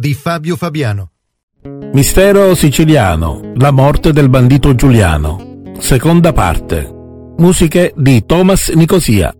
Di Fabio Fabiano. Mistero siciliano, la morte del bandito Giuliano. Seconda parte. Musiche di Thomas Nicosia.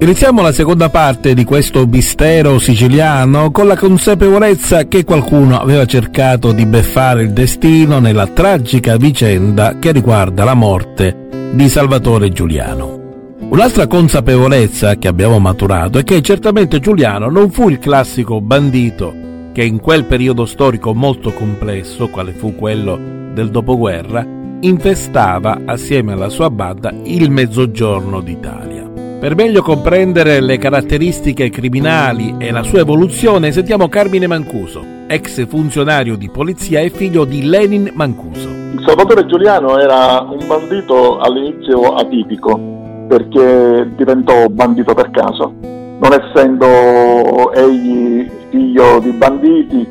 Iniziamo la seconda parte di questo mistero siciliano con la consapevolezza che qualcuno aveva cercato di beffare il destino nella tragica vicenda che riguarda la morte di Salvatore Giuliano. Un'altra consapevolezza che abbiamo maturato è che certamente Giuliano non fu il classico bandito che in quel periodo storico molto complesso, quale fu quello del dopoguerra, infestava assieme alla sua banda il mezzogiorno d'Italia. Per meglio comprendere le caratteristiche criminali e la sua evoluzione, sentiamo Carmine Mancuso, ex funzionario di polizia e figlio di Lenin Mancuso. Salvatore Giuliano era un bandito all'inizio atipico, perché diventò bandito per caso, non essendo egli figlio di banditi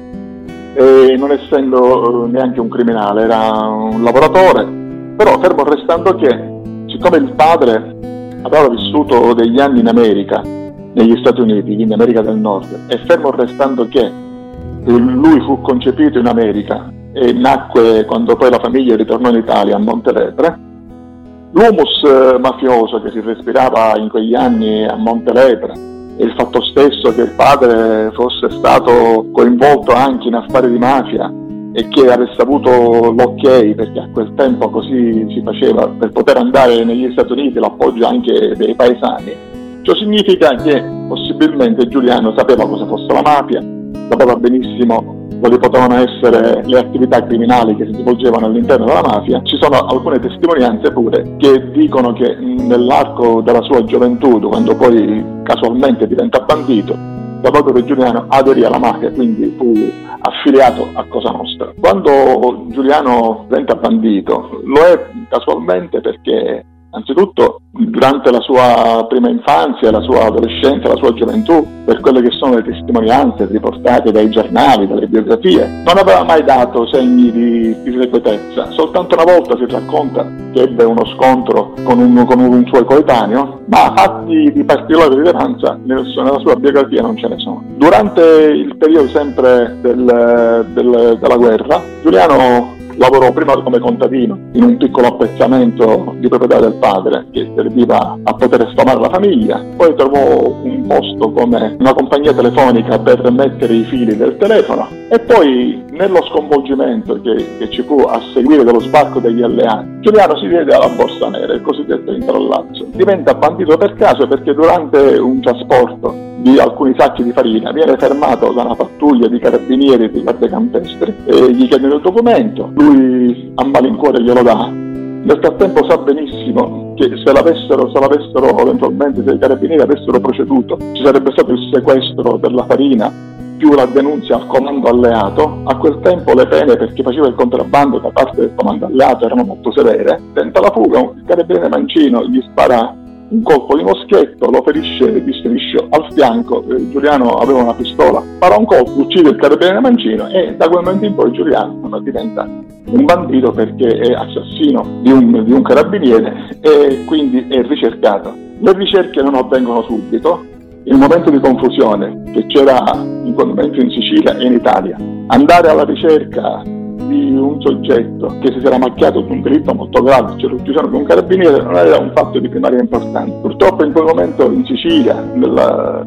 e non essendo eh, neanche un criminale, era un lavoratore, però fermo restando che, siccome il padre aveva vissuto degli anni in America, negli Stati Uniti, quindi in America del Nord, e fermo restando che lui fu concepito in America e nacque quando poi la famiglia ritornò in Italia a Montelepre, l'humus eh, mafioso che si respirava in quegli anni a Montelepre il fatto stesso che il padre fosse stato coinvolto anche in affari di mafia e che avesse avuto l'ok, perché a quel tempo così si faceva, per poter andare negli Stati Uniti l'appoggio anche dei paesani. Ciò significa che possibilmente Giuliano sapeva cosa fosse la mafia, sapeva benissimo quali potevano essere le attività criminali che si svolgevano all'interno della mafia, ci sono alcune testimonianze pure che dicono che nell'arco della sua gioventù, quando poi casualmente diventa bandito, Salvatore Giuliano aderì alla mafia, quindi fu affiliato a Cosa Nostra. Quando Giuliano diventa bandito, lo è casualmente perché Anzitutto durante la sua prima infanzia, la sua adolescenza, la sua gioventù, per quelle che sono le testimonianze riportate dai giornali, dalle biografie, non aveva mai dato segni di, di segretezza. Soltanto una volta si racconta che ebbe uno scontro con un, con un suo coetaneo, ma fatti di particolare rilevanza nella sua biografia non ce ne sono. Durante il periodo sempre del, del, della guerra, Giuliano lavorò prima come contadino in un piccolo appezzamento di proprietà del padre che serviva a poter sfamare la famiglia, poi trovò un posto come una compagnia telefonica per mettere i fili del telefono. E poi nello sconvolgimento che, che ci fu a seguire dello sbarco degli alleati, Giuliano si vede alla borsa nera, il cosiddetto introllazzo. Diventa bandito per caso perché durante un trasporto di alcuni sacchi di farina, viene fermato da una pattuglia di carabinieri di guardie campestri e gli chiedono il documento, lui a malincuore glielo dà. Nel frattempo sa benissimo che se l'avessero, se l'avessero eventualmente, se i carabinieri avessero proceduto, ci sarebbe stato il sequestro della farina più la denunzia al comando alleato, a quel tempo le pene per chi faceva il contrabbando da parte del comando alleato erano molto severe, tenta la fuga, il carabiniere mancino gli spara un colpo di moschetto, lo ferisce di striscio al fianco, eh, Giuliano aveva una pistola, farà un colpo, uccide il carabiniere mancino e da quel momento in poi Giuliano diventa un bandito perché è assassino di un, di un carabiniere e quindi è ricercato. Le ricerche non avvengono subito, il momento di confusione che c'era in quel momento in Sicilia e in Italia, andare alla ricerca di un soggetto che si era macchiato di un delitto molto grave, cioè l'uccisione di un carabiniere, non era un fatto di primaria importanza. Purtroppo in quel momento in Sicilia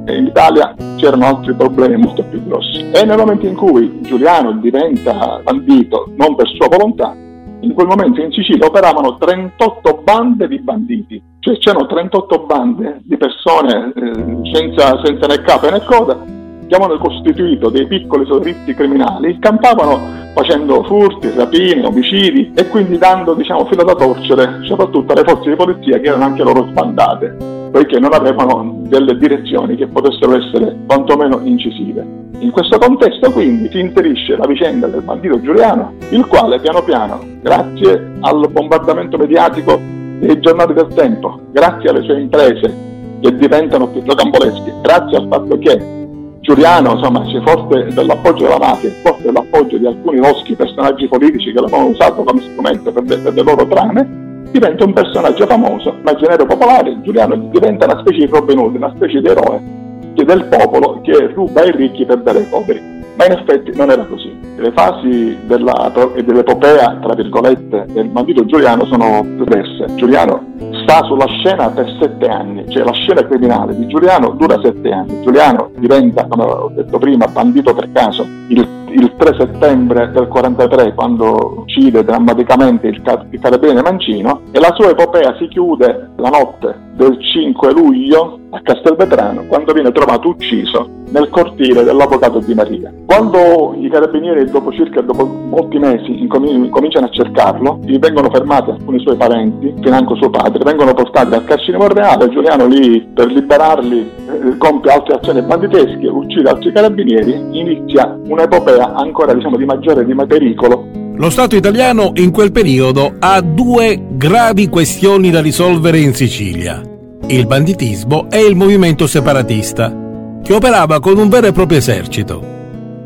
e in Italia c'erano altri problemi molto più grossi. E nel momento in cui Giuliano diventa bandito non per sua volontà, in quel momento in Sicilia operavano 38 bande di banditi, cioè c'erano 38 bande di persone eh, senza, senza né capo né coda che avevano costituito dei piccoli sodalizi criminali, campavano facendo furti, rapine, omicidi e quindi dando diciamo, filo da torcere soprattutto alle forze di polizia che erano anche loro sbandate, poiché non avevano delle direzioni che potessero essere quantomeno incisive. In questo contesto quindi si inserisce la vicenda del bandito Giuliano, il quale piano piano, grazie al bombardamento mediatico dei giornali del tempo, grazie alle sue imprese che diventano più rocambolesche, grazie al fatto che Giuliano, insomma, se forte dell'appoggio della mafia, forte dell'appoggio di alcuni loschi personaggi politici che l'hanno usato come strumento per, de- per le loro trame, diventa un personaggio famoso, immaginario popolare, Giuliano diventa una specie di Robin Hood, una specie di eroe del popolo che ruba ai ricchi per dare ai poveri. Ma in effetti non era così. Le fasi della, dell'epopea, tra virgolette, del bandito Giuliano sono diverse. Giuliano sta sulla scena per sette anni, cioè la scena criminale di Giuliano dura sette anni. Giuliano diventa, come ho detto prima, bandito per caso il, il 3 settembre del 43 quando uccide drammaticamente il, il carabiniere Mancino e la sua epopea si chiude la notte del 5 luglio a Castelvetrano quando viene trovato ucciso nel cortile dell'avvocato Di Maria. Quando i carabinieri dopo circa dopo molti mesi incomin- cominciano a cercarlo, gli vengono fermati alcuni suoi parenti, financo suo padre, vengono portati al carcere Monreale, Giuliano lì per liberarli eh, compie altre azioni banditesche, uccide altri carabinieri, inizia un'epopea ancora diciamo di maggiore di pericolo lo Stato italiano in quel periodo ha due gravi questioni da risolvere in Sicilia, il banditismo e il movimento separatista, che operava con un vero e proprio esercito.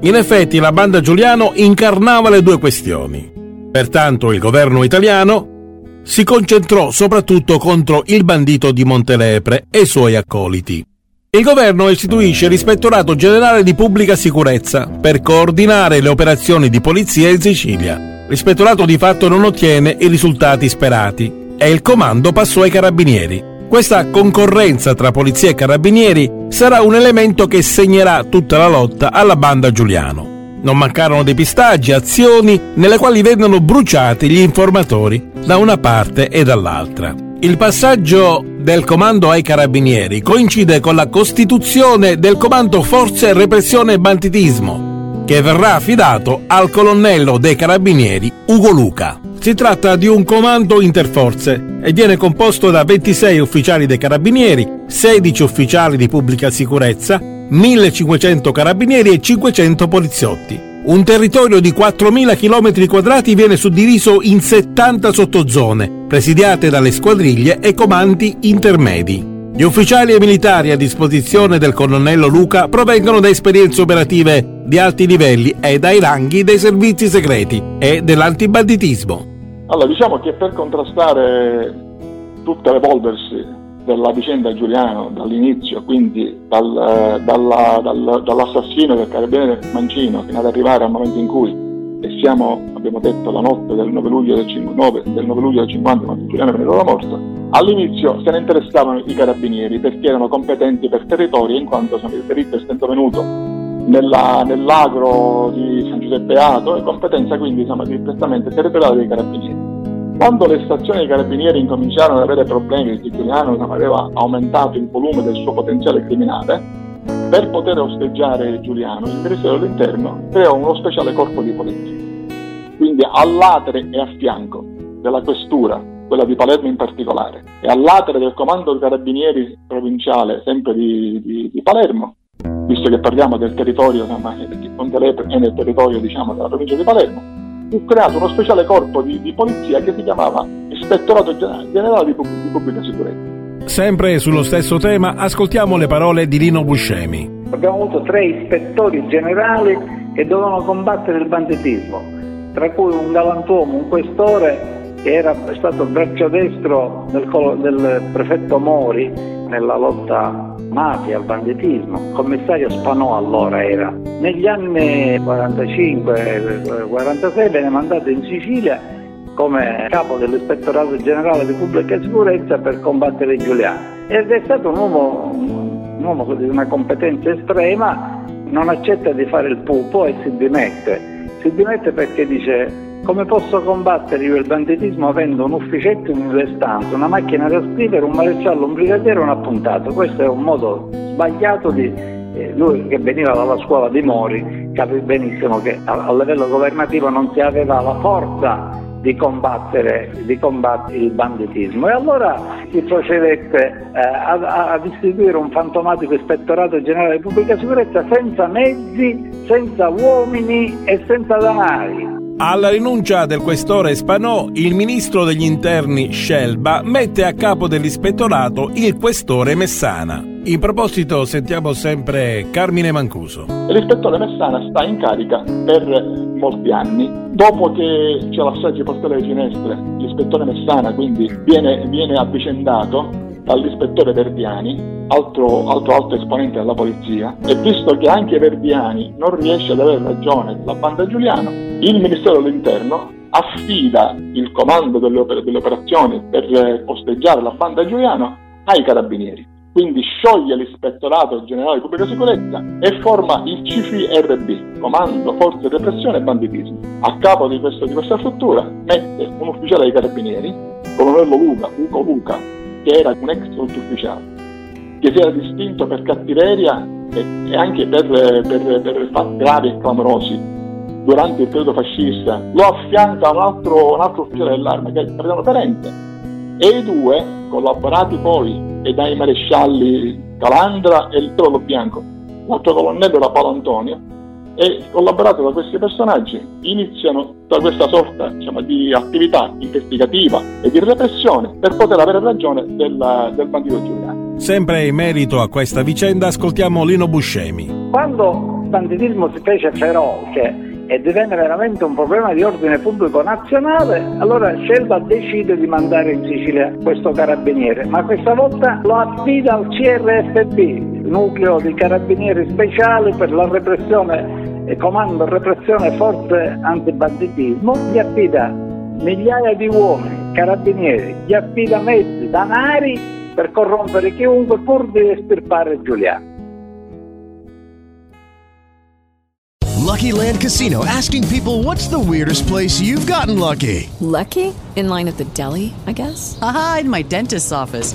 In effetti la banda Giuliano incarnava le due questioni. Pertanto il governo italiano si concentrò soprattutto contro il bandito di Montelepre e i suoi accoliti. Il governo istituisce l'ispettorato generale di pubblica sicurezza per coordinare le operazioni di polizia in Sicilia. L'ispettorato di fatto non ottiene i risultati sperati e il comando passò ai carabinieri. Questa concorrenza tra polizia e carabinieri sarà un elemento che segnerà tutta la lotta alla banda Giuliano. Non mancarono depistaggi, azioni nelle quali vennero bruciati gli informatori da una parte e dall'altra. Il passaggio del comando ai carabinieri coincide con la costituzione del comando Forze Repressione e Banditismo, che verrà affidato al colonnello dei carabinieri Ugo Luca. Si tratta di un comando interforze e viene composto da 26 ufficiali dei carabinieri, 16 ufficiali di pubblica sicurezza, 1500 carabinieri e 500 poliziotti. Un territorio di 4.000 km quadrati viene suddiviso in 70 sottozone, presidiate dalle squadriglie e comandi intermedi. Gli ufficiali e militari a disposizione del colonnello Luca provengono da esperienze operative di alti livelli e dai ranghi dei servizi segreti e dell'antibanditismo. Allora, diciamo che per contrastare tutte le l'evolversi della vicenda Giuliano dall'inizio, quindi dal, eh, dalla, dal, dall'assassino del carabiniere Mancino fino ad arrivare al momento in cui e siamo, abbiamo detto, la notte del 9 luglio del, 9, del 9 luglio del 50 quando Giuliano veniva da morto, all'inizio se ne interessavano i carabinieri perché erano competenti per territorio in quanto sono delitto essendo venuto nella, nell'agro di San Giuseppe Ato e competenza quindi insomma, direttamente territoriale dei carabinieri. Quando le stazioni dei carabinieri incominciarono ad avere problemi perché Giuliano aveva aumentato il volume del suo potenziale criminale, per poter osteggiare Giuliano, il Ministero dell'Interno creò uno speciale corpo di polizia. Quindi all'atere e a fianco della questura, quella di Palermo in particolare, e all'atere del comando dei carabinieri provinciale, sempre di, di, di Palermo, visto che parliamo del territorio, insomma, è nel territorio diciamo, della provincia di Palermo, fu creato uno speciale corpo di, di polizia che si chiamava Ispettorato Generale di, Pub- di Pubblica Sicurezza. Sempre sullo stesso tema, ascoltiamo le parole di Lino Buscemi. Abbiamo avuto tre ispettori generali che dovevano combattere il banditismo, tra cui un galantuomo, un questore che era stato braccio destro del, del, prefetto Mori nella lotta mafia, al banditismo. Commissario Spanò allora era. Negli anni 45-46 venne mandato in Sicilia come capo dell'ispettorato generale di pubblica sicurezza per combattere Giuliano. Ed è stato un uomo, un uomo di una competenza estrema, non accetta di fare il pupo e si dimette. Si dimette perché dice come posso combattere io il banditismo avendo un ufficetto in una macchina da scrivere, un maresciallo, un brigadiere e un appuntato? Questo è un modo sbagliato di... Eh, lui che veniva dalla scuola di Mori capì benissimo che a, a livello governativo non si aveva la forza di combattere, di combattere, il banditismo e allora si procedette eh, a, ad istituire un fantomatico ispettorato generale di pubblica sicurezza senza mezzi, senza uomini e senza danari. Alla rinuncia del questore Spanò, il ministro degli interni Scelba mette a capo dell'ispettorato il questore Messana. In proposito sentiamo sempre Carmine Mancuso. L'ispettore Messana sta in carica per molti anni. Dopo che c'è l'assaggio portale alle finestre, l'ispettore Messana quindi viene, viene avvicendato dall'ispettore Verdiani, altro, altro alto esponente della polizia, e visto che anche Verdiani non riesce ad avere ragione della banda Giuliano, il Ministero dell'Interno affida il comando delle, oper- delle operazioni per posteggiare la banda Giuliano ai carabinieri quindi scioglie l'ispettorato generale di pubblica sicurezza e forma il CFRB, Comando Forze Repressione e Banditismo. A capo di, questo, di questa struttura mette un ufficiale dei carabinieri, colonnello Luca, Ugo Luca, che era un ex sottufficiale, che si era distinto per cattiveria e, anche per, per, per fatti gravi e clamorosi durante il periodo fascista. Lo affianca un altro, un altro ufficiale dell'arma, che è il capitano Parente, e i due, collaborati poi e dai marescialli Calandra e il Trollo Bianco. L'altro colonnello era Paolo Antonio e collaborato da questi personaggi iniziano da questa sorta diciamo, di attività investigativa e di repressione per poter avere ragione del, del bandito Giuliano. Sempre in merito a questa vicenda ascoltiamo Lino Buscemi. Quando il banditismo si fece feroce e divenne veramente un problema di ordine pubblico nazionale, allora Scelba decide di mandare in Sicilia questo carabiniere, ma questa volta lo affida al CRFB, nucleo di carabinieri speciali per la repressione e comando repressione forze antibanditismo, gli affida migliaia di uomini, carabinieri, gli affida mezzi, danari per corrompere chiunque pur di estirpare Giuliano. Lucky Land Casino asking people what's the weirdest place you've gotten lucky? Lucky? In line at the deli, I guess? Aha, in my dentist's office.